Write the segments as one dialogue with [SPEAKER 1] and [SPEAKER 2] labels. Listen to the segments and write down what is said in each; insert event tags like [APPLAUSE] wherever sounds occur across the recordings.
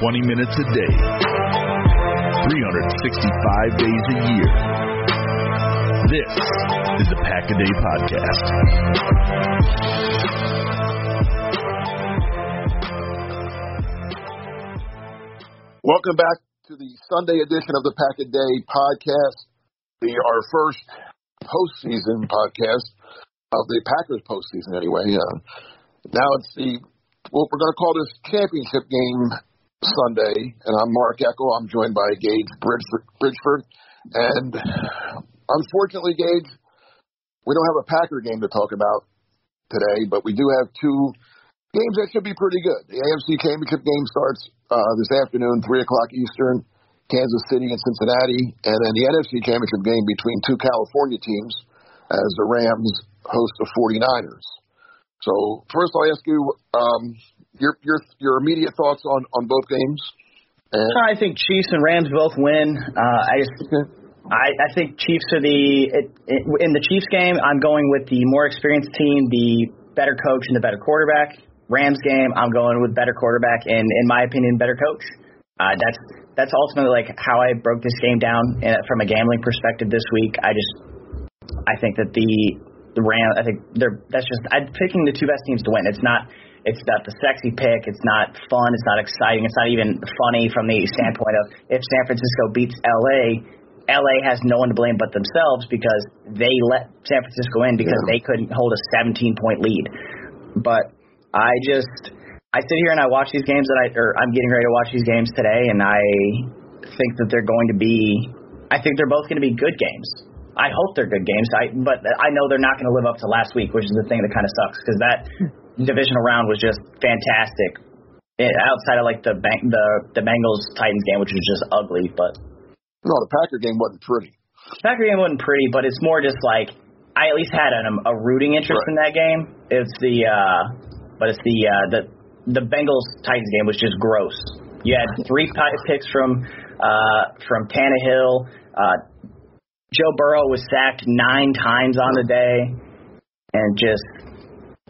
[SPEAKER 1] 20 minutes a day, 365 days a year. This is the Pack a Day Podcast.
[SPEAKER 2] Welcome back to the Sunday edition of the Pack a Day Podcast, the our first postseason podcast of the Packers postseason. Anyway, uh, now it's the well, we're going to call this championship game Sunday, and I'm Mark Eckel. I'm joined by Gage Bridgford, Bridgford. And unfortunately, Gage, we don't have a Packer game to talk about today, but we do have two games that should be pretty good. The AFC Championship game starts uh, this afternoon, 3 o'clock Eastern, Kansas City and Cincinnati, and then the NFC Championship game between two California teams as the Rams host the 49ers. So first I'll ask you, um, your your your immediate thoughts on on both games?
[SPEAKER 3] And I think Chiefs and Rams both win. Uh, I just. I, I think Chiefs are the it, it, in the Chiefs game. I'm going with the more experienced team, the better coach, and the better quarterback. Rams game, I'm going with better quarterback and, in my opinion, better coach. Uh, that's that's ultimately like how I broke this game down from a gambling perspective this week. I just I think that the the Rams. I think they're that's just I'm picking the two best teams to win. It's not it's not the sexy pick. It's not fun. It's not exciting. It's not even funny from the standpoint of if San Francisco beats LA, LA has no one to blame but themselves because they let San Francisco in because yeah. they couldn't hold a 17 point lead. But I just I sit here and I watch these games that I or I'm getting ready to watch these games today and I think that they're going to be I think they're both going to be good games. I hope they're good games. I but I know they're not going to live up to last week, which is the thing that kind of sucks because that divisional round was just fantastic. It, outside of like the bank, the the Bengals Titans game, which was just ugly, but
[SPEAKER 2] no, the Packer game wasn't pretty.
[SPEAKER 3] The Packer game wasn't pretty, but it's more just like I at least had an, a rooting interest right. in that game. It's the uh, but it's the uh, the the Bengals Titans game was just gross. You had three picks from uh, from Tannehill. Uh, Joe Burrow was sacked nine times on the day, and just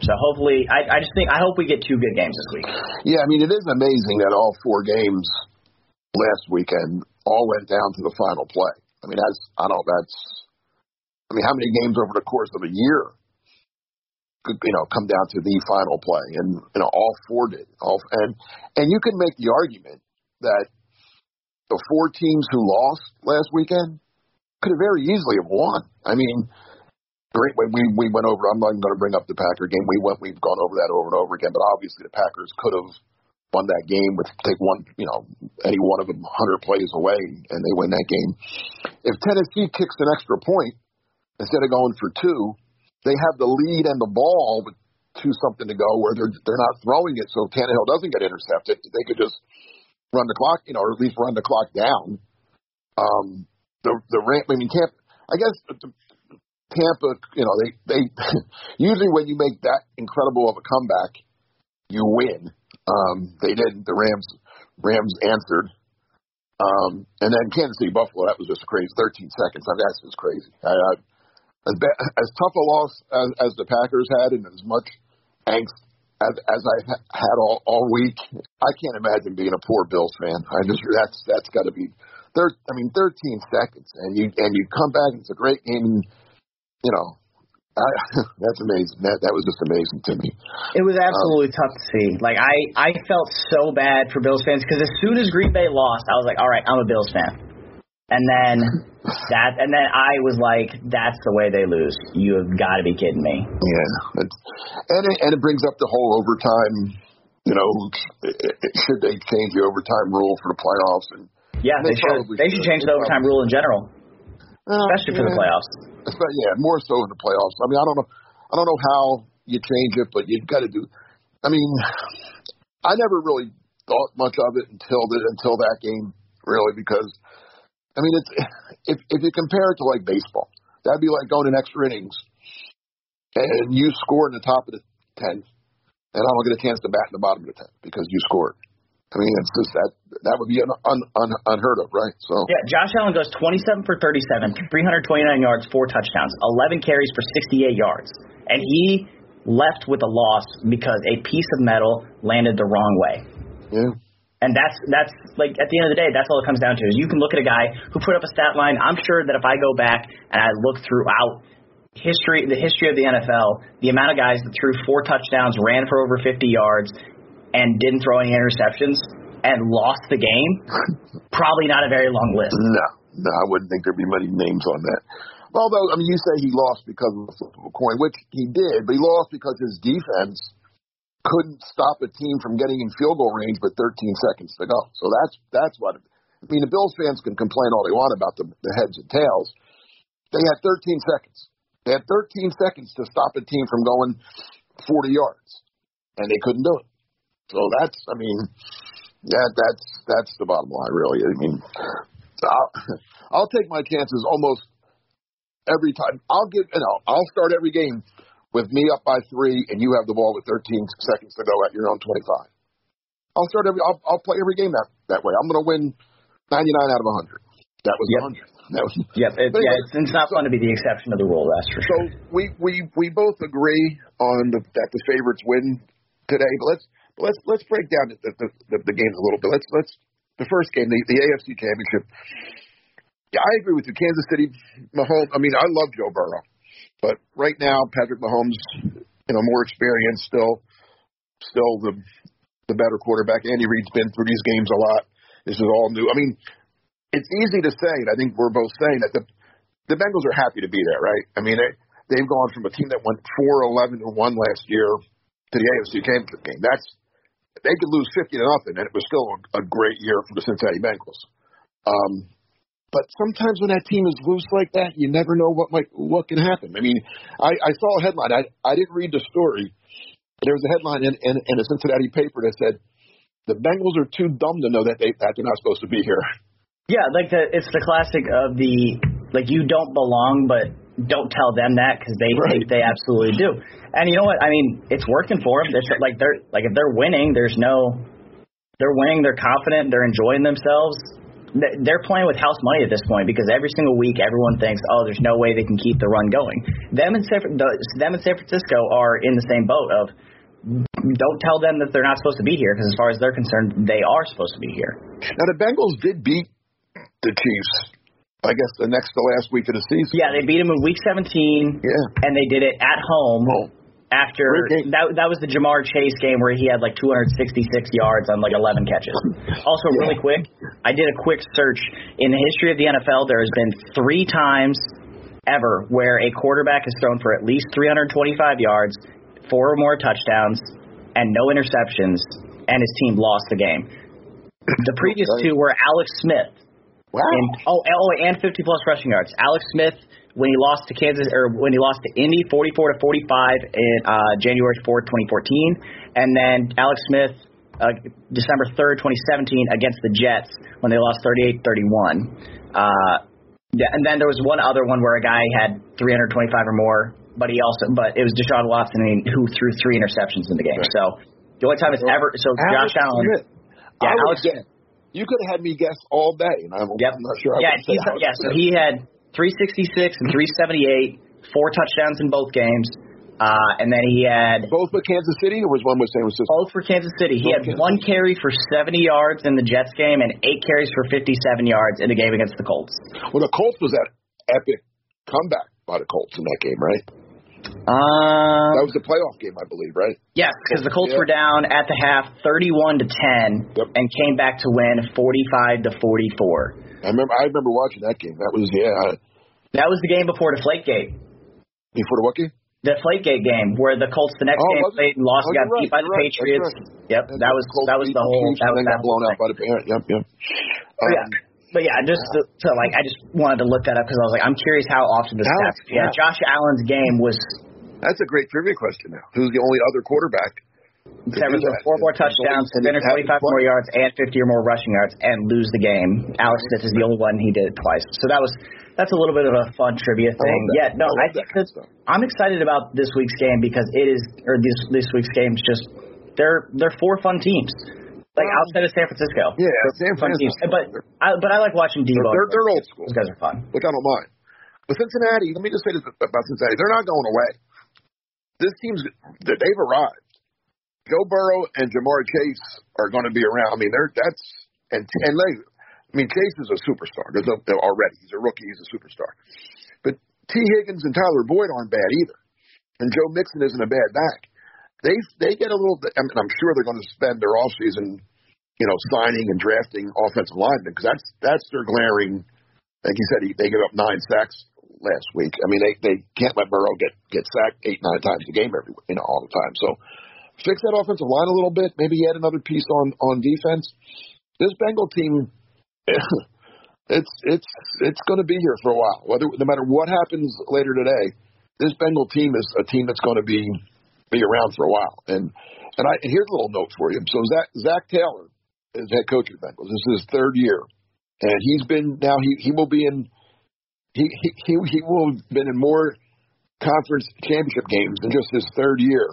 [SPEAKER 3] so hopefully, I, I just think I hope we get two good games this week.
[SPEAKER 2] Yeah, I mean it is amazing that all four games last weekend all went down to the final play. I mean that's I don't that's I mean how many games over the course of a year could you know come down to the final play and you know all four did all and and you can make the argument that the four teams who lost last weekend could have very easily have won. I mean great way we we went over. I'm not going to bring up the Packer game. We went. We've gone over that over and over again. But obviously, the Packers could have won that game with take one, you know, any one of them 100 plays away, and they win that game. If Tennessee kicks an extra point instead of going for two, they have the lead and the ball with two something to go, where they're they're not throwing it, so Tannehill doesn't get intercepted. They could just run the clock, you know, or at least run the clock down. Um, the the Ram, I mean, can't. I guess Tampa, you know, they they [LAUGHS] usually when you make that incredible of a comeback, you win. Um, they didn't. The Rams Rams answered. Um, and then Kansas City Buffalo, that was just crazy. 13 seconds. I mean, that's just crazy. I, I, as, as tough a loss as, as the Packers had, and as much angst as, as I've had all, all week, I can't imagine being a poor Bills fan. I just that's that's got to be third. I mean, 13 seconds, and you and you come back. It's a great game. And, you know, I, [LAUGHS] that's amazing. That that was just amazing to me.
[SPEAKER 3] It was absolutely um, tough to see. Like I I felt so bad for Bills fans because as soon as Green Bay lost, I was like, all right, I'm a Bills fan. And then [LAUGHS] that, and then I was like, "That's the way they lose. You have got to be kidding me."
[SPEAKER 2] Yeah, and it, and it brings up the whole overtime. You know, should they change the overtime rule for the playoffs? And
[SPEAKER 3] yeah, they, they should. They should change the overtime rule in general, uh, especially for yeah. the playoffs.
[SPEAKER 2] Yeah, more so in the playoffs. I mean, I don't know, I don't know how you change it, but you've got to do. I mean, I never really thought much of it until the, until that game, really, because I mean, it's if if you compare it to like baseball, that'd be like going in extra innings, and you score in the top of the tenth, and I don't get a chance to bat in the bottom of the tenth because you scored. I mean, it's just that that would be un, un, un, unheard of, right? So
[SPEAKER 3] yeah, Josh Allen goes 27 for 37, 329 yards, four touchdowns, 11 carries for 68 yards, and he left with a loss because a piece of metal landed the wrong way.
[SPEAKER 2] Yeah.
[SPEAKER 3] And that's that's like at the end of the day, that's all it comes down to. Is you can look at a guy who put up a stat line. I'm sure that if I go back and I look throughout history, the history of the NFL, the amount of guys that threw four touchdowns, ran for over 50 yards, and didn't throw any interceptions and lost the game, [LAUGHS] probably not a very long list.
[SPEAKER 2] No, no, I wouldn't think there'd be many names on that. Although, I mean, you say he lost because of the flip of a coin, which he did, but he lost because his defense couldn't stop a team from getting in field goal range with 13 seconds to go. So that's that's what. I mean, the Bills fans can complain all they want about the, the heads and tails. They had 13 seconds. They had 13 seconds to stop a team from going 40 yards, and they couldn't do it. So that's, I mean, that that's that's the bottom line, really. I mean, I'll, I'll take my chances almost every time. I'll give, you know, I'll start every game with me up by three and you have the ball with 13 seconds to go at your own 25. I'll start every. I'll, I'll play every game that that way. I'm going to win 99 out of 100. That was yep. 100. That was, [LAUGHS]
[SPEAKER 3] yep. It, anyway, yeah, it's, it's not so, fun to be the exception of the rule. That's for
[SPEAKER 2] sure. So we we we both agree on the, that the favorites win today. But let's let's let's break down the the, the, the games a little bit. Let's let's the first game, the, the AFC Championship. Yeah, I agree with you. Kansas City, Mahomes. I mean, I love Joe Burrow. But right now, Patrick Mahomes, you know, more experienced, still, still the the better quarterback. Andy Reid's been through these games a lot. This is all new. I mean, it's easy to say, and I think we're both saying that the the Bengals are happy to be there, right? I mean, they they've gone from a team that went four eleven to one last year to the AFC Championship game. That's they could lose fifty to nothing, and it was still a, great year for the Cincinnati Bengals. Um, but sometimes when that team is loose like that, you never know what might what can happen. I mean, I, I saw a headline. I I didn't read the story. There was a headline in, in, in a Cincinnati paper that said the Bengals are too dumb to know that they that they're not supposed to be here.
[SPEAKER 3] Yeah, like the it's the classic of the like you don't belong, but don't tell them that because they right. think they absolutely do. And you know what? I mean, it's working for them. It's like they're like if they're winning, there's no they're winning, they're confident, they're enjoying themselves they're playing with house money at this point because every single week everyone thinks, oh, there's no way they can keep the run going. Them and San, them and San Francisco are in the same boat of don't tell them that they're not supposed to be here because as far as they're concerned, they are supposed to be here.
[SPEAKER 2] Now the Bengals did beat the Chiefs. I guess the next to last week of the season.
[SPEAKER 3] Yeah, they beat them in week 17.
[SPEAKER 2] Yeah,
[SPEAKER 3] and they did it at home. Oh after that that was the Ja'Marr Chase game where he had like 266 yards on like 11 catches. [LAUGHS] Also, really quick, I did a quick search in the history of the NFL. There has been three times ever where a quarterback has thrown for at least 325 yards, four or more touchdowns, and no interceptions, and his team lost the game. The previous two were Alex Smith.
[SPEAKER 2] Wow.
[SPEAKER 3] And, oh, oh, and 50 plus rushing yards. Alex Smith when he lost to Kansas or when he lost to Indy 44 to 45 in uh, January 4th, 2014, and then Alex Smith uh, December 3rd, 2017 against the Jets when they lost 38-31. Uh, and then there was one other one where a guy had 325 or more, but he also but it was Deshaun Watson who threw three interceptions in the game. So the only time it's ever so
[SPEAKER 2] Alex
[SPEAKER 3] Josh Allen.
[SPEAKER 2] Smith. Yeah, Alex. Guess, you could have had me guess all day, and I'm,
[SPEAKER 3] yep.
[SPEAKER 2] I'm not sure.
[SPEAKER 3] Yeah, he's, yeah. So he had 366 and 378, four touchdowns in both games. Uh, and then he had
[SPEAKER 2] both for Kansas City, or was one with San Francisco?
[SPEAKER 3] Both for Kansas City. He
[SPEAKER 2] both
[SPEAKER 3] had one carry for 70 yards in the Jets game and eight carries for 57 yards in the game against the Colts.
[SPEAKER 2] Well, the Colts was that epic comeback by the Colts in that game, right?
[SPEAKER 3] Um,
[SPEAKER 2] that was the playoff game, I believe, right?
[SPEAKER 3] Yes, because the Colts
[SPEAKER 2] yeah.
[SPEAKER 3] were down at the half, 31 to 10,
[SPEAKER 2] yep.
[SPEAKER 3] and came back to win 45 to 44.
[SPEAKER 2] I remember. I remember watching that game. That was yeah.
[SPEAKER 3] That was the game before Deflategate.
[SPEAKER 2] Before the what game?
[SPEAKER 3] The Deflategate game, where the Colts the next
[SPEAKER 2] oh,
[SPEAKER 3] game played and lost,
[SPEAKER 2] oh,
[SPEAKER 3] got
[SPEAKER 2] right,
[SPEAKER 3] beat by the
[SPEAKER 2] right,
[SPEAKER 3] Patriots.
[SPEAKER 2] Right.
[SPEAKER 3] Yep, that was that was the whole. That was
[SPEAKER 2] got blown out by the Patriots. Yep, yep.
[SPEAKER 3] Um, yeah. But yeah, just to, to like, I just wanted to look that up because I was like, I'm curious how often this
[SPEAKER 2] Alex,
[SPEAKER 3] happens. Yeah, Josh Allen's game was.
[SPEAKER 2] That's a great trivia question. Now, who's the only other quarterback?
[SPEAKER 3] Seven, four more touchdowns, 125 more yards, and 50 or more rushing yards, and lose the game. Alex mm-hmm. Smith is the only one he did it twice. So that was that's a little bit of a fun trivia thing. Yeah, no, I, I think that I'm excited about this week's game because it is, or this this week's game's just they're they're four fun teams. Like um, outside of San Francisco,
[SPEAKER 2] yeah, San Francisco.
[SPEAKER 3] But I, but I like watching Debo.
[SPEAKER 2] They're, they're, they're old school.
[SPEAKER 3] Those guys are fun.
[SPEAKER 2] Which I don't mind. But Cincinnati, let me just say this about Cincinnati: they're not going away. This team's they've arrived. Joe Burrow and Ja'Marr Chase are going to be around. I mean, they're that's and and they, I mean, Chase is a superstar. There's a, already he's a rookie. He's a superstar. But Tee Higgins and Tyler Boyd aren't bad either, and Joe Mixon isn't a bad back. They they get a little. I mean, I'm sure they're going to spend their off season, you know, signing and drafting offensive linemen because that's that's their glaring. Like you said, he, they give up nine sacks last week. I mean, they they can't let Burrow get get sacked eight nine times a game every you know all the time. So fix that offensive line a little bit. Maybe add another piece on on defense. This Bengal team, [LAUGHS] it's it's it's going to be here for a while. Whether no matter what happens later today, this Bengal team is a team that's going to be be around for a while. And and I and here's a little note for you. So Zac Zac Taylor is head coach of the Bengals. This is his third year, and he's been now he he will be in he he he, he will have been in more conference championship games than just his third year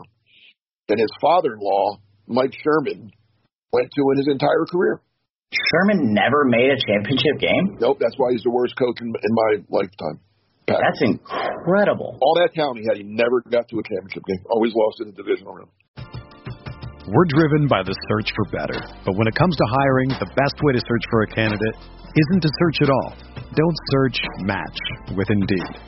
[SPEAKER 2] than his father-in-law Mike Sherman went to in his entire career.
[SPEAKER 3] Sherman never made a championship game.
[SPEAKER 2] Nope, that's why he's the worst coach in, in my lifetime.
[SPEAKER 3] Patrick. That's incredible.
[SPEAKER 2] All that talent he had, he never got to a championship game. Always lost in the divisional round.
[SPEAKER 4] We're driven by the search for better. But when it comes to hiring, the best way to search for a candidate isn't to search at all. Don't search match with Indeed.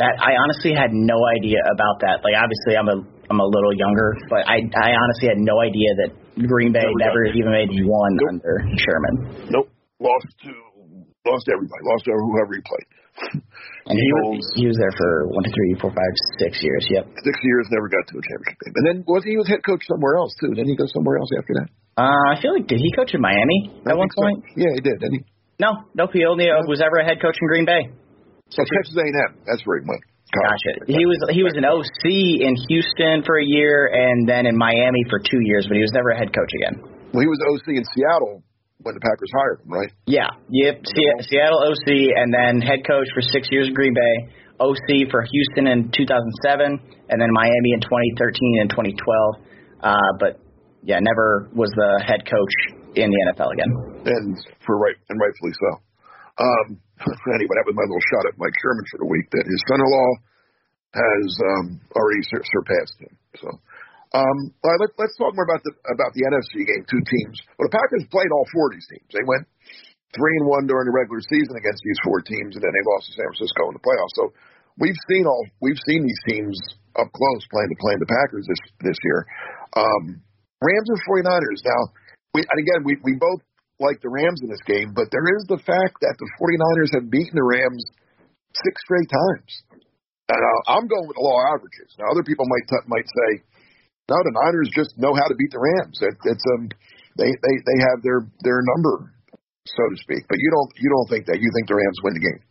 [SPEAKER 3] That I honestly had no idea about that. Like obviously I'm a I'm a little younger, but I I honestly had no idea that Green Bay never, never even made one nope. under Sherman.
[SPEAKER 2] Nope. Lost to lost everybody. Lost to whoever he played. [LAUGHS]
[SPEAKER 3] and he was, he was there for one, two, three, four, five, six years. Yep.
[SPEAKER 2] Six years, never got to a championship game. And then was he was head coach somewhere else too? Didn't he go somewhere else after that?
[SPEAKER 3] Uh, I feel like did he coach in Miami at one point?
[SPEAKER 2] So. Yeah, he did. Didn't he?
[SPEAKER 3] No, no. He only uh, was ever a head coach in Green Bay.
[SPEAKER 2] So Texas A&M. That's where he went.
[SPEAKER 3] Gotcha. He was he was an OC in Houston for a year and then in Miami for two years, but he was never a head coach again.
[SPEAKER 2] Well, he was OC in Seattle when the Packers hired him, right?
[SPEAKER 3] Yeah. Yep. Se- Seattle OC and then head coach for six years in Green Bay. OC for Houston in 2007, and then Miami in 2013 and 2012. Uh, but yeah, never was the head coach in the NFL again.
[SPEAKER 2] And for right and rightfully so. Um, [LAUGHS] anyway, that was my little shot at Mike Sherman for the week. That his son-in-law has um, already sur- surpassed him. So. Um, right, let, let's talk more about the about the NFC game. Two teams. Well, the Packers played all four of these teams. They went three and one during the regular season against these four teams, and then they lost to San Francisco in the playoffs. So we've seen all we've seen these teams up close playing the playing the Packers this this year. Um, Rams and 49ers. Now, we, and again, we we both like the Rams in this game, but there is the fact that the 49ers have beaten the Rams six straight times. And uh, I'm going with the law averages. Now, other people might t- might say no, the Niners just know how to beat the Rams. It, it's um, they they they have their their number, so to speak. But you don't you don't think that. You think the Rams win the game.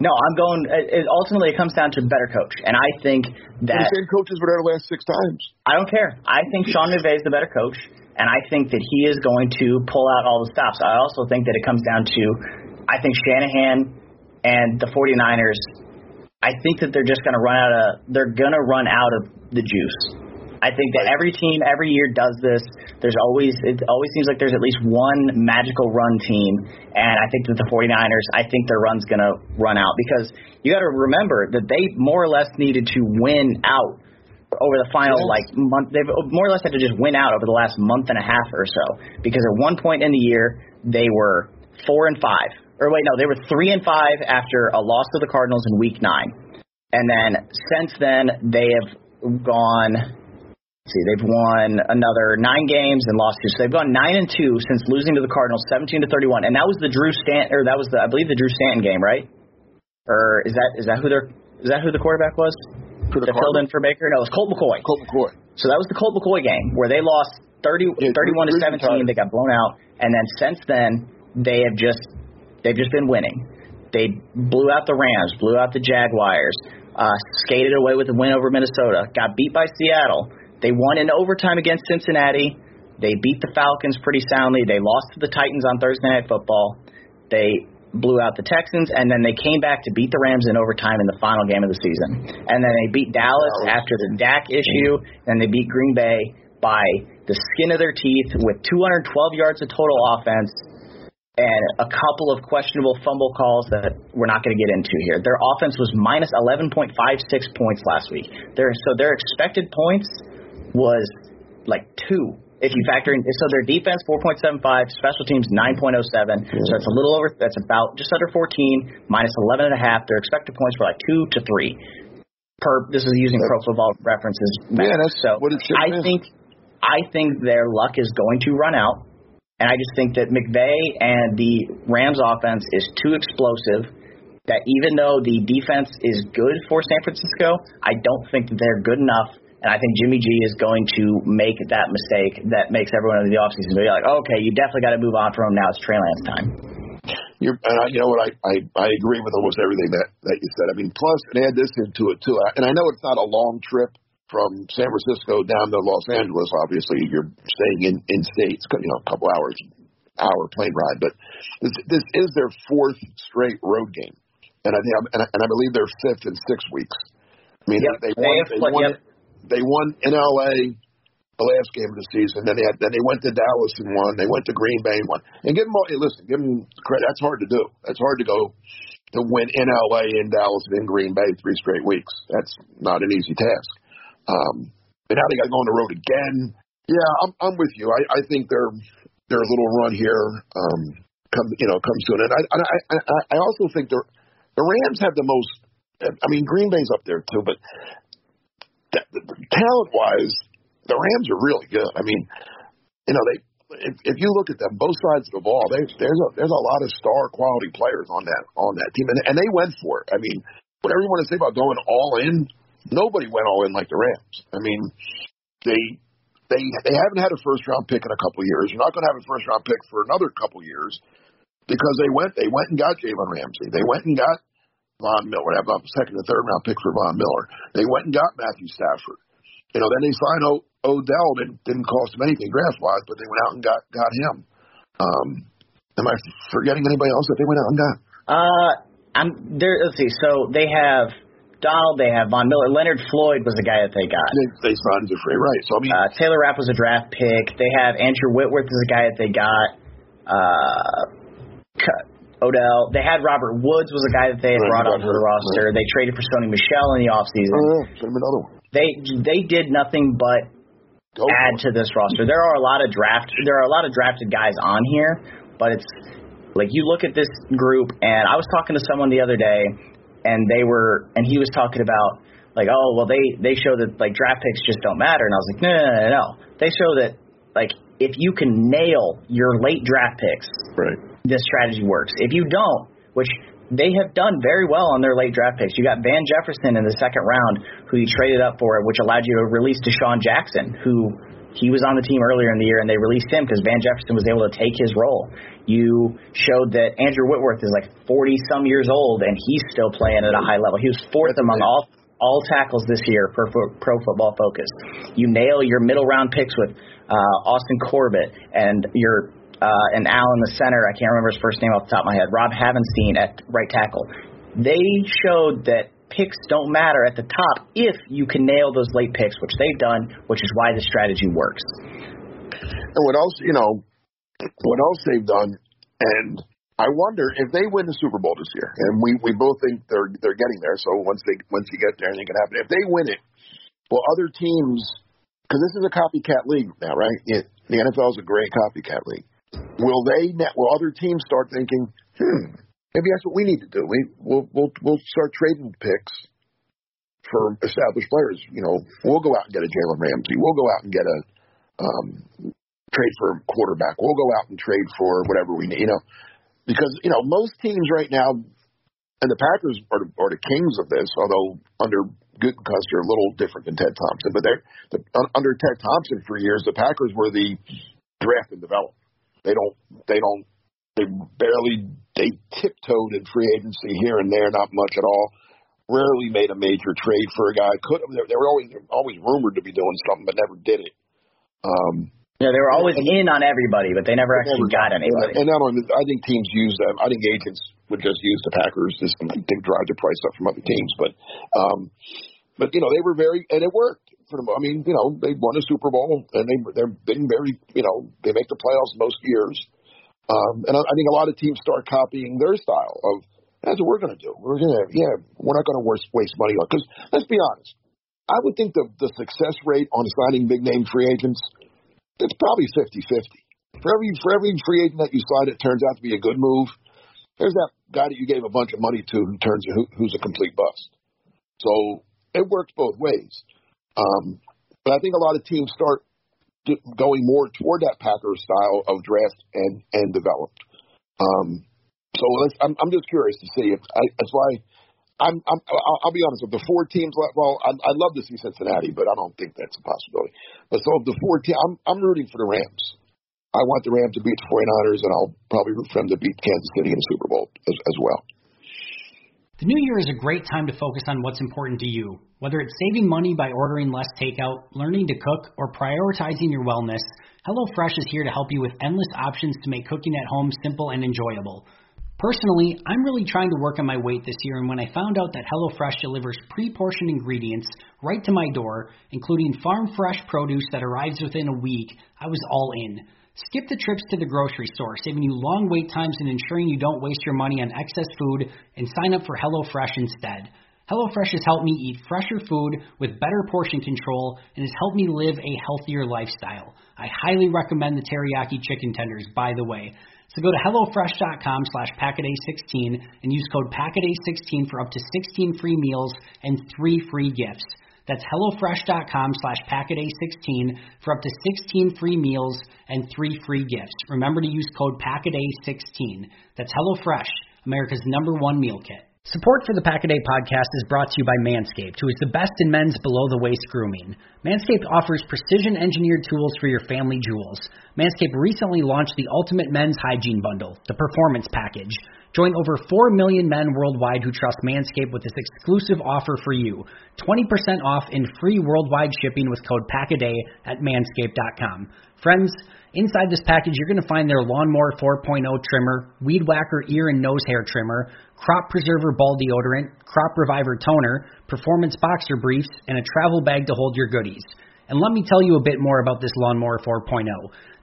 [SPEAKER 3] No, I'm going. It, ultimately, it comes down to better coach, and I think that
[SPEAKER 2] the same coaches were there the last six times.
[SPEAKER 3] I don't care. I think Sean McVay is the better coach, and I think that he is going to pull out all the stops. I also think that it comes down to, I think Shanahan and the 49ers. I think that they're just going to run out of. They're going to run out of the juice. I think that every team every year does this. There's always it always seems like there's at least one magical run team, and I think that the 49ers, I think their run's going to run out because you got to remember that they more or less needed to win out over the final yes. like month. They've more or less had to just win out over the last month and a half or so because at one point in the year they were four and five. Or wait, no, they were three and five after a loss to the Cardinals in Week Nine, and then since then they have gone see, they've won another nine games and lost two. So they've gone nine and two since losing to the Cardinals, seventeen to thirty-one, and that was the Drew Stanton, or that was the I believe the Drew Stanton game, right? Or is that is that who their is that who the quarterback was?
[SPEAKER 2] For the
[SPEAKER 3] that filled in for Baker? No, it was Colt McCoy.
[SPEAKER 2] Colt McCoy.
[SPEAKER 3] So that was the Colt McCoy game where they lost 30, yeah, 31 to 17. They got blown out, and then since then they have just they've just been winning. They blew out the Rams, blew out the Jaguars, uh, skated away with a win over Minnesota, got beat by Seattle, they won in overtime against Cincinnati. They beat the Falcons pretty soundly. They lost to the Titans on Thursday Night Football. They blew out the Texans, and then they came back to beat the Rams in overtime in the final game of the season. And then they beat Dallas after the Dak issue, and they beat Green Bay by the skin of their teeth with 212 yards of total offense and a couple of questionable fumble calls that we're not going to get into here. Their offense was minus 11.56 points last week. Their, so their expected points was like two. If you factor in, so their defense 4.75, special teams 9.07, so that's a little over. That's about just under 14 minus 11 and a half. Their expected points were like two to three. Per this is using Pro Football references.
[SPEAKER 2] Yeah, that's
[SPEAKER 3] so.
[SPEAKER 2] What it
[SPEAKER 3] I think I think their luck is going to run out, and I just think that McVay and the Rams offense is too explosive. That even though the defense is good for San Francisco, I don't think that they're good enough and I think Jimmy G is going to make that mistake that makes everyone in the offseason be like, okay, you definitely got to move on from him now. It's Trey Lance time.
[SPEAKER 2] You're, and I, you know what? I, I I agree with almost everything that that you said. I mean, plus and add this into it too. And I know it's not a long trip from San Francisco down to Los Angeles. Obviously, you're staying in in states, you know, a couple hours, hour plane ride. But this this is their fourth straight road game, and I think and I, and I believe they're fifth in six weeks. I mean,
[SPEAKER 3] yep,
[SPEAKER 2] they, they won.
[SPEAKER 3] They,
[SPEAKER 2] they won.
[SPEAKER 3] Yep
[SPEAKER 2] they won in LA the last game of the season. Then they had, then they went to Dallas and won. They went to Green Bay and won. And give them all, hey, listen, give them credit. That's hard to do. That's hard to go to win in LA, in Dallas, and in Green Bay three straight weeks. That's not an easy task. Um, and now they got to go on the road again. Yeah, I'm, I'm with you. I, I think their their little run here um, comes you know comes to an end. I, I, I, I also think the the Rams have the most. I mean, Green Bay's up there too, but talent wise, the Rams are really good. I mean, you know, they if, if you look at them, both sides of the ball, they, there's a there's a lot of star quality players on that on that team, and, and they went for it. I mean, whatever you want to say about going all in, nobody went all in like the Rams. I mean, they they they haven't had a first round pick in a couple of years. You're not going to have a first round pick for another couple of years because they went they went and got Jalen Ramsey. They went and got Von Miller. Have a second and third round pick for Von Miller. They went and got Matthew Stafford. You know, then they signed o- Odell. Didn't didn't cost them anything draft wise, but they went out and got got him. Um, am I forgetting anybody else that they went out and got?
[SPEAKER 3] Uh, I'm there. Let's see. So they have Donald. They have Von Miller. Leonard Floyd was the guy that they got.
[SPEAKER 2] They, they signed Free, right? So I mean,
[SPEAKER 3] uh, Taylor Rapp was a draft pick. They have Andrew Whitworth is a guy that they got. Uh, Odell. They had Robert Woods was a guy that they had brought onto the roster. They traded for Sony Michel in the offseason.
[SPEAKER 2] oh, yeah, another one.
[SPEAKER 3] They they did nothing but
[SPEAKER 2] Go
[SPEAKER 3] add to this roster. There are a lot of draft there are a lot of drafted guys on here, but it's like you look at this group and I was talking to someone the other day and they were and he was talking about like oh well they they show that like draft picks just don't matter and I was like no no no no, no. they show that like if you can nail your late draft picks
[SPEAKER 2] right.
[SPEAKER 3] This strategy works. If you don't, which they have done very well on their late draft picks. You got Van Jefferson in the second round, who you traded up for, which allowed you to release DeSean Jackson, who he was on the team earlier in the year, and they released him because Van Jefferson was able to take his role. You showed that Andrew Whitworth is like 40 some years old, and he's still playing at a high level. He was fourth
[SPEAKER 2] That's
[SPEAKER 3] among all all tackles this year per Fo- Pro Football Focus. You nail your middle round picks with uh, Austin Corbett and your uh, and Al in the center. I can't remember his first name off the top of my head. Rob Havenstein at right tackle. They showed that picks don't matter at the top if you can nail those late picks, which they've done, which is why the strategy works.
[SPEAKER 2] And what else, you know, what else they've done, and I wonder if they win the Super Bowl this year, and we we both think they're they're getting there. So once they once you get there, anything can happen. If they win it, will other teams? Because this is a copycat league now, right? It, the NFL is a great copycat league. Will they? Will other teams start thinking, hmm, maybe that's what we need to do? We we'll we'll we'll start trading picks for established players. You know, we'll go out and get a Jalen Ramsey. We'll go out and get a um, trade for a quarterback. We'll go out and trade for whatever we need. You know, because you know most teams right now, and the Packers are, are the kings of this. Although under Gutekunst are a little different than Ted Thompson, but they're the, un- under Ted Thompson for years, the Packers were the draft and develop. They don't. They don't. They barely. They tiptoed in free agency here and there, not much at all. Rarely made a major trade for a guy. Could have. they were always always rumored to be doing something, but never did it. Um,
[SPEAKER 3] Yeah, they were always in on everybody, but they never actually
[SPEAKER 2] Never
[SPEAKER 3] got anybody.
[SPEAKER 2] And not only, I think teams use them. I think agents would just use the Packers just to drive the price up from other teams. But, um, but you know, they were very, and it worked for them. I mean, you know, they won a Super Bowl, and they they're been very, you know, they make the playoffs most years. Um, and I, I think a lot of teams start copying their style of that's what we're going to do. We're going to, yeah, we're not going to waste money on because let's be honest. I would think the the success rate on signing big name free agents it's probably 50-50. For every for every free agent that you sign that turns out to be a good move, there's that guy that you gave a bunch of money to who turns who, who's a complete bust. So it works both ways. Um, but I think a lot of teams start going more toward that Packers style of draft and and developed. Um, so I'm I'm just curious to see if I, that's why. I'm, I'm, I'll, I'll be honest. Of the four teams well, I'd, I'd love to see Cincinnati, but I don't think that's a possibility. But so of the four teams, I'm, I'm rooting for the Rams. I want the Rams to beat the 49ers, and I'll probably root for them to beat Kansas City in the Super Bowl as, as well.
[SPEAKER 5] The new year is a great time to focus on what's important to you. Whether it's saving money by ordering less takeout, learning to cook, or prioritizing your wellness, HelloFresh is here to help you with endless options to make cooking at home simple and enjoyable. Personally, I'm really trying to work on my weight this year, and when I found out that HelloFresh delivers pre portioned ingredients right to my door, including farm fresh produce that arrives within a week, I was all in. Skip the trips to the grocery store, saving you long wait times and ensuring you don't waste your money on excess food, and sign up for HelloFresh instead. HelloFresh has helped me eat fresher food with better portion control and has helped me live a healthier lifestyle. I highly recommend the teriyaki chicken tenders, by the way. So go to HelloFresh.com slash Packaday16 and use code Packaday16 for up to 16 free meals and 3 free gifts. That's HelloFresh.com slash Packaday16 for up to 16 free meals and 3 free gifts. Remember to use code Packaday16. That's HelloFresh, America's number one meal kit. Support for the Packaday podcast is brought to you by Manscaped, who is the best in men's below the waist grooming. Manscaped offers precision engineered tools for your family jewels. Manscaped recently launched the Ultimate Men's Hygiene Bundle, the Performance Package. Join over 4 million men worldwide who trust Manscaped with this exclusive offer for you 20% off and free worldwide shipping with code PACKADAY at manscaped.com. Friends, inside this package, you're going to find their Lawnmower 4.0 trimmer, Weed Whacker ear and nose hair trimmer, Crop Preserver ball deodorant, Crop Reviver toner, Performance boxer briefs, and a travel bag to hold your goodies. And let me tell you a bit more about this Lawnmower 4.0.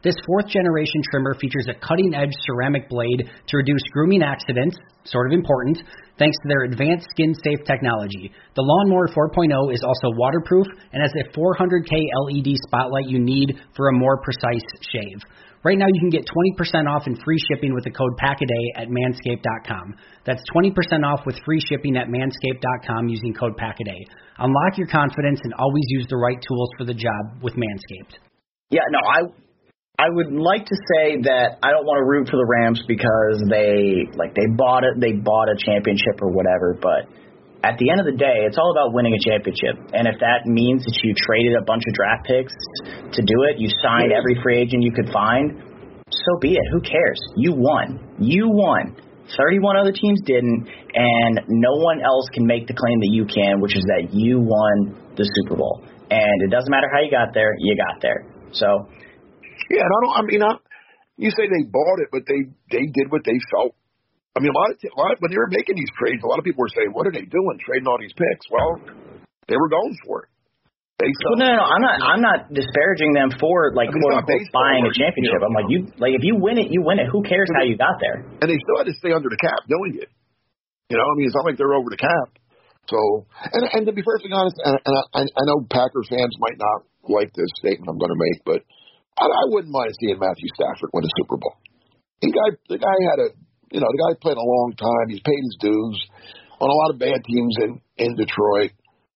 [SPEAKER 5] This fourth generation trimmer features a cutting edge ceramic blade to reduce grooming accidents, sort of important, thanks to their advanced skin safe technology. The Lawnmower 4.0 is also waterproof and has a 400K LED spotlight you need for a more precise shave. Right now, you can get 20% off and free shipping with the code PACKADAY at manscaped.com. That's 20% off with free shipping at manscaped.com using code PACKADAY. Unlock your confidence and always use the right tools for the job with Manscaped.
[SPEAKER 3] Yeah, no, I I would like to say that I don't want to root for the Rams because they like they bought it, they bought a championship or whatever, but at the end of the day, it's all about winning a championship. And if that means that you traded a bunch of draft picks to do it, you signed every free agent you could find, so be it. Who cares? You won. You won. 31 other teams didn't, and no one else can make the claim that you can, which is that you won the Super Bowl. And it doesn't matter how you got there, you got there. So
[SPEAKER 2] yeah, and I don't. I mean, I, you say they bought it, but they they did what they felt. I mean, a lot of a lot when they were making these trades, a lot of people were saying, "What are they doing, trading all these picks?" Well, they were going for it.
[SPEAKER 3] They well, no, no, no, I'm not. I'm not disparaging them for like I mean, quote unquote buying a championship. You know, I'm like you, like if you win it, you win it. Who cares how you got there?
[SPEAKER 2] And they still had to stay under the cap doing it. You know, I mean, it's not like they're over the cap. So, and and to be perfectly honest, and, and I, I know Packer fans might not like this statement I'm going to make, but I, I wouldn't mind seeing Matthew Stafford win a Super Bowl. The guy, the guy had a, you know, the guy played a long time. He's paid his dues on a lot of bad teams in in Detroit.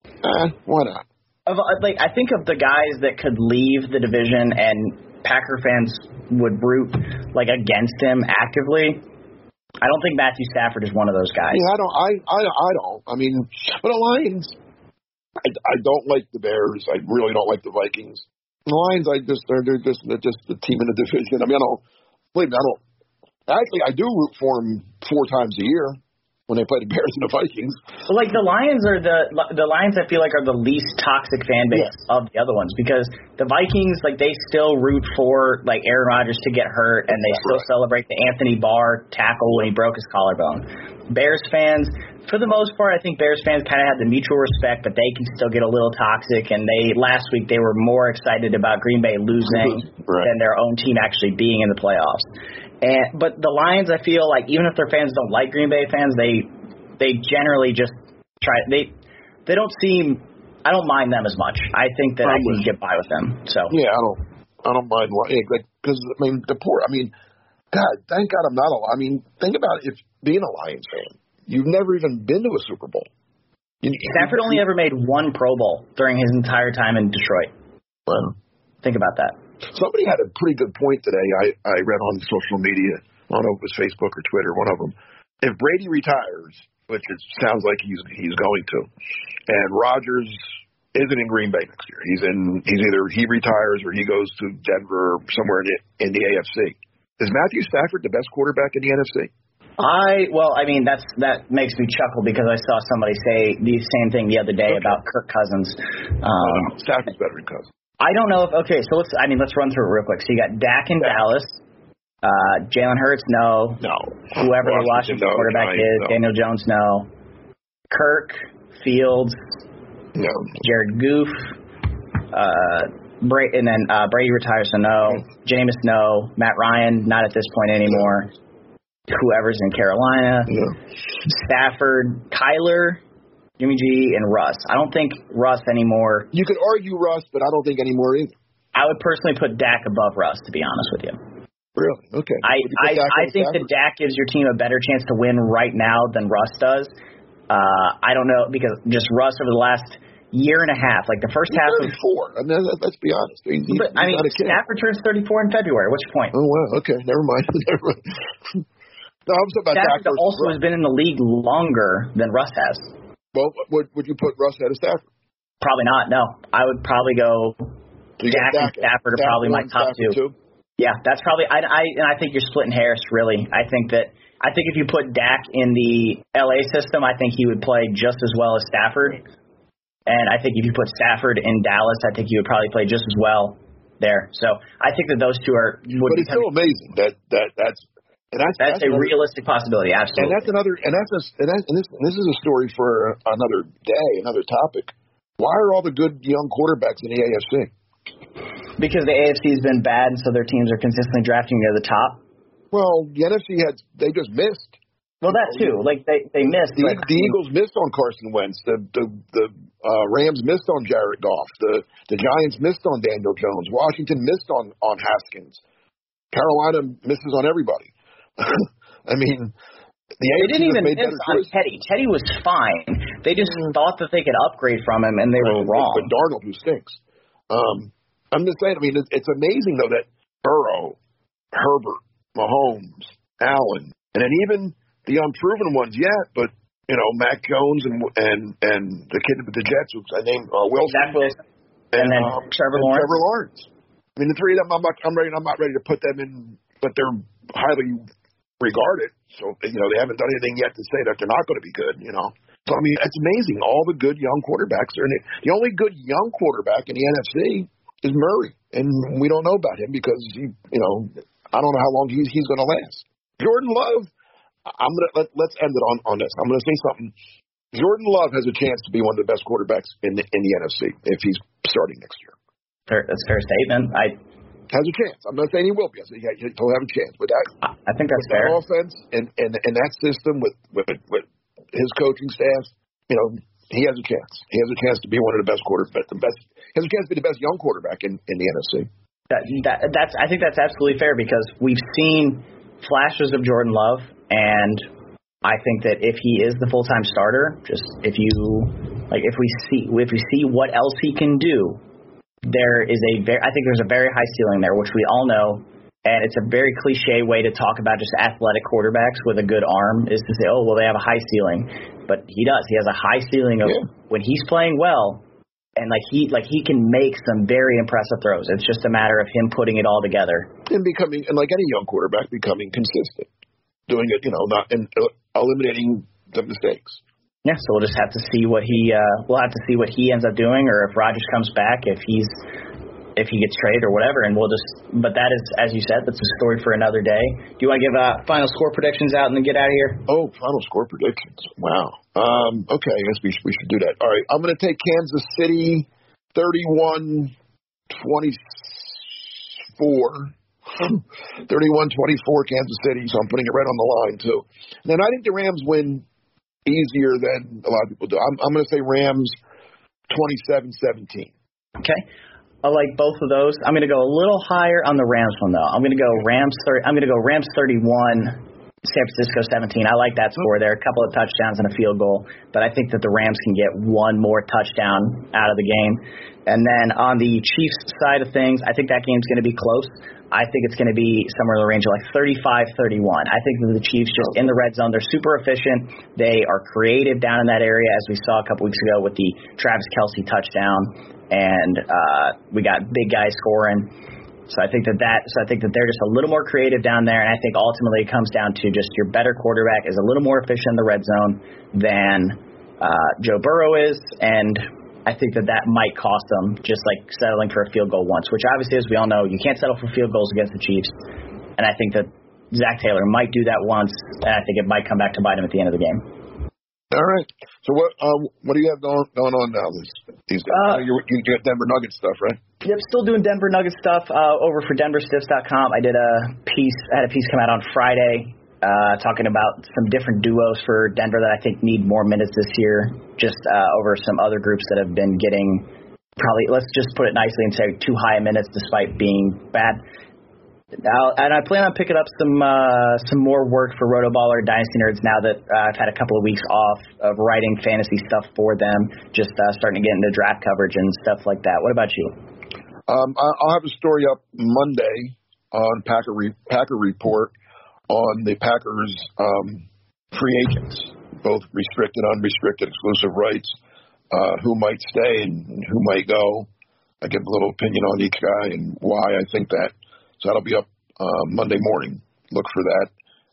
[SPEAKER 2] Eh, why not?
[SPEAKER 3] Of like, I think of the guys that could leave the division and Packer fans would root like against him actively. I don't think Matthew Stafford is one of those guys.
[SPEAKER 2] Yeah, I don't. I I, I don't. I mean, but the Lions. I, I don't like the Bears. I really don't like the Vikings. The Lions, I just they're they're just they're just the team in the division. I mean, I don't believe me. I don't. Actually, I do root for them four times a year when they play the [LAUGHS] Bears and the Vikings.
[SPEAKER 3] Well, like the Lions are the the Lions. I feel like are the least toxic fan base yeah. of the other ones because the Vikings like they still root for like Aaron Rodgers to get hurt and they still right. celebrate the Anthony Barr tackle when he broke his collarbone. Bears fans, for the most part, I think Bears fans kind of have the mutual respect, but they can still get a little toxic. And they last week they were more excited about Green Bay losing [LAUGHS] right. than their own team actually being in the playoffs. And but the Lions, I feel like even if their fans don't like Green Bay fans, they they generally just try they they don't seem. I don't mind them as much. I think that I can get by with them. So
[SPEAKER 2] yeah, I don't I don't mind like because I mean the poor. I mean, God, thank God I'm not a. I mean, think about if being a Lions fan You've never even been to a Super Bowl.
[SPEAKER 3] You, Stafford only ever made one Pro Bowl during his entire time in Detroit.
[SPEAKER 2] Well,
[SPEAKER 3] think about that.
[SPEAKER 2] Somebody had a pretty good point today. I I read on social media. I don't know if it was Facebook or Twitter. One of them. If Brady retires, which it sounds like he's he's going to, and Rodgers isn't in Green Bay next year. He's in. He's either he retires or he goes to Denver or somewhere in the, in the AFC. Is Matthew Stafford the best quarterback in the NFC?
[SPEAKER 3] I well, I mean that's that makes me chuckle because I saw somebody say the same thing the other day okay. about Kirk Cousins.
[SPEAKER 2] Um, Stafford's better than Cousins.
[SPEAKER 3] I don't know if okay, so let's I mean let's run through it real quick. So you got Dak in Dak. Dallas, uh, Jalen Hurts, no,
[SPEAKER 2] no,
[SPEAKER 3] whoever the Washington no, quarterback is, no. Daniel Jones, no, Kirk Fields,
[SPEAKER 2] no,
[SPEAKER 3] Jared Goff, uh, Bra- and then uh, Brady retires, so no, Jameis, no, Matt Ryan, not at this point anymore. Whoever's in Carolina,
[SPEAKER 2] yeah.
[SPEAKER 3] Stafford, Kyler, Jimmy G, and Russ. I don't think Russ anymore.
[SPEAKER 2] You could argue Russ, but I don't think anymore either.
[SPEAKER 3] I would personally put Dak above Russ, to be honest with you.
[SPEAKER 2] Really? Okay.
[SPEAKER 3] I I, I think that Dak gives your team a better chance to win right now than Russ does. Uh, I don't know because just Russ over the last year and a half, like the first
[SPEAKER 2] he's
[SPEAKER 3] half
[SPEAKER 2] 34. of. I mean, let's be honest. He's,
[SPEAKER 3] but, I mean, Stafford turns 34 in February. What's your point?
[SPEAKER 2] Oh well, okay, never mind. [LAUGHS] never mind. [LAUGHS] No, I'm about
[SPEAKER 3] Stafford also Russ. has been in the league longer than Russ has.
[SPEAKER 2] Well, would would you put Russ ahead of Stafford?
[SPEAKER 3] Probably not. No, I would probably go. So Dak and Stafford are probably my top two.
[SPEAKER 2] Too?
[SPEAKER 3] Yeah, that's probably. I, I and I think you're splitting hairs. Really, I think that I think if you put Dak in the LA system, I think he would play just as well as Stafford. And I think if you put Stafford in Dallas, I think he would probably play just as well. there. So I think that those two are.
[SPEAKER 2] Would but it's still amazing that that that's
[SPEAKER 3] and that's, that's, that's a another, realistic possibility, absolutely.
[SPEAKER 2] And that's another, and that's a, and, and this, and this is a story for another day, another topic. Why are all the good young quarterbacks in the AFC?
[SPEAKER 3] Because the AFC has been bad, and so their teams are consistently drafting near the top.
[SPEAKER 2] Well, the NFC had they just missed.
[SPEAKER 3] Well, that too. Like they they missed.
[SPEAKER 2] The, the Eagles missed on Carson Wentz. The the the uh, Rams missed on Jared Goff. The the Giants missed on Daniel Jones. Washington missed on on Haskins. Carolina misses on everybody. [LAUGHS] I mean, the
[SPEAKER 3] they didn't even miss on Teddy. Teddy was fine. They just thought that they could upgrade from him, and they were wrong.
[SPEAKER 2] But Darnold, who stinks. Um, I'm just saying. I mean, it's, it's amazing though that Burrow, Herbert, Mahomes, Allen, and then even the unproven ones yet, but you know, Mac Jones and and and the kid with the Jets, who I named uh, Wilson,
[SPEAKER 3] Zach Wilson, and, and then um, Trevor and Lawrence.
[SPEAKER 2] Trevor Lawrence. I mean, the three of them, I'm not, I'm ready. I'm not ready to put them in, but they're highly regarded. So you know, they haven't done anything yet to say that they're not going to be good. You know, so I mean, it's amazing. All the good young quarterbacks are in it. The only good young quarterback in the NFC is Murray, and we don't know about him because he, you know, I don't know how long he's he's going to last. Jordan Love, I'm gonna let, let's end it on on this. I'm going to say something. Jordan Love has a chance to be one of the best quarterbacks in the, in the NFC if he's starting next year.
[SPEAKER 3] That's a fair statement. I
[SPEAKER 2] has a chance. I'm not saying he will be. I said he'll have a chance. But that
[SPEAKER 3] I think that's fair.
[SPEAKER 2] That offense and and and that system with with with his coaching staff, you know, he has a chance. He has a chance to be one of the best quarterbacks. The best. He has a chance to be the best young quarterback in in the NFC.
[SPEAKER 3] That, that that's I think that's absolutely fair because we've seen flashes of Jordan Love and I think that if he is the full time starter, just if you like if we see if we see what else he can do there is a very, I think there's a very high ceiling there, which we all know. And it's a very cliche way to talk about just athletic quarterbacks with a good arm is to say, oh, well, they have a high ceiling. But he does. He has a high ceiling of yeah. when he's playing well, and like he like he can make some very impressive throws. It's just a matter of him putting it all together
[SPEAKER 2] and becoming, and like any young quarterback, becoming consistent, doing it, you know, not and uh, eliminating the mistakes
[SPEAKER 3] yeah, so we'll just have to see what he uh, we'll have to see what he ends up doing, or if Rodgers comes back, if he's if he gets traded or whatever, and we'll just. But that is, as you said, that's a story for another day. Do you want to give uh, final score predictions out and then get out of here?
[SPEAKER 2] Oh, final score predictions! Wow. Um, okay, I guess we should, we should do that. All right, I'm going to take Kansas City, 31-24. 31-24 [LAUGHS] Kansas City, so I'm putting it right on the line too. And then I think the Rams win easier than a lot of people do. I'm, I'm going to say Rams 27-17.
[SPEAKER 3] Okay. I like both of those. I'm going to go a little higher on the Rams one though. I'm going to go Rams 30. I'm going to go Rams 31. San Francisco 17. I like that score there. A couple of touchdowns and a field goal, but I think that the Rams can get one more touchdown out of the game. And then on the Chiefs side of things, I think that game's going to be close. I think it's going to be somewhere in the range of like 35-31. I think that the Chiefs just in the red zone, they're super efficient. They are creative down in that area, as we saw a couple weeks ago with the Travis Kelce touchdown, and uh, we got big guys scoring. So I think that that so I think that they're just a little more creative down there, and I think ultimately it comes down to just your better quarterback is a little more efficient in the red zone than uh, Joe Burrow is, and I think that that might cost them just like settling for a field goal once, which obviously, as we all know, you can't settle for field goals against the Chiefs. And I think that Zac Taylor might do that once, and I think it might come back to bite him at the end of the game.
[SPEAKER 2] All right. So what uh, what do you have going going on now these these? Uh, you you get Denver Nuggets stuff, right?
[SPEAKER 3] Yep, still doing Denver Nuggets stuff uh, over for DenverStiffs.com. I did a piece, I had a piece come out on Friday uh, talking about some different duos for Denver that I think need more minutes this year, just uh, over some other groups that have been getting probably, let's just put it nicely and say too high minutes despite being bad. I'll, and I plan on picking up some uh, some more work for Rotoballer Dynasty Nerds now that uh, I've had a couple of weeks off of writing fantasy stuff for them, just uh, starting to get into draft coverage and stuff like that. What about you?
[SPEAKER 2] Um, I'll have a story up Monday on Packer Re- Packer Report on the Packers' um, free agents, both restricted, unrestricted, exclusive rights, uh, who might stay and who might go. I give a little opinion on each guy and why I think that. So that'll be up uh, Monday morning. Look for that.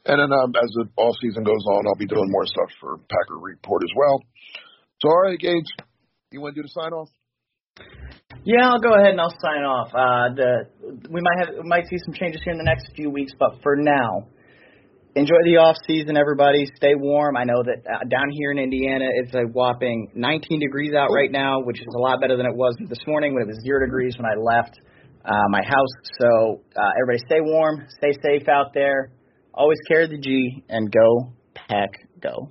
[SPEAKER 2] And then um, as the all season goes on, I'll be doing more stuff for Packer Report as well. So all right, Gage, you want to do the sign off?
[SPEAKER 3] Yeah, I'll go ahead and I'll sign off. Uh, the we might have we might see some changes here in the next few weeks, but for now, enjoy the off season, everybody. Stay warm. I know that uh, down here in Indiana, it's a whopping 19 degrees out right now, which is a lot better than it was this morning when it was zero degrees when I left uh, my house. So uh, everybody, stay warm, stay safe out there. Always carry the G and go pack go.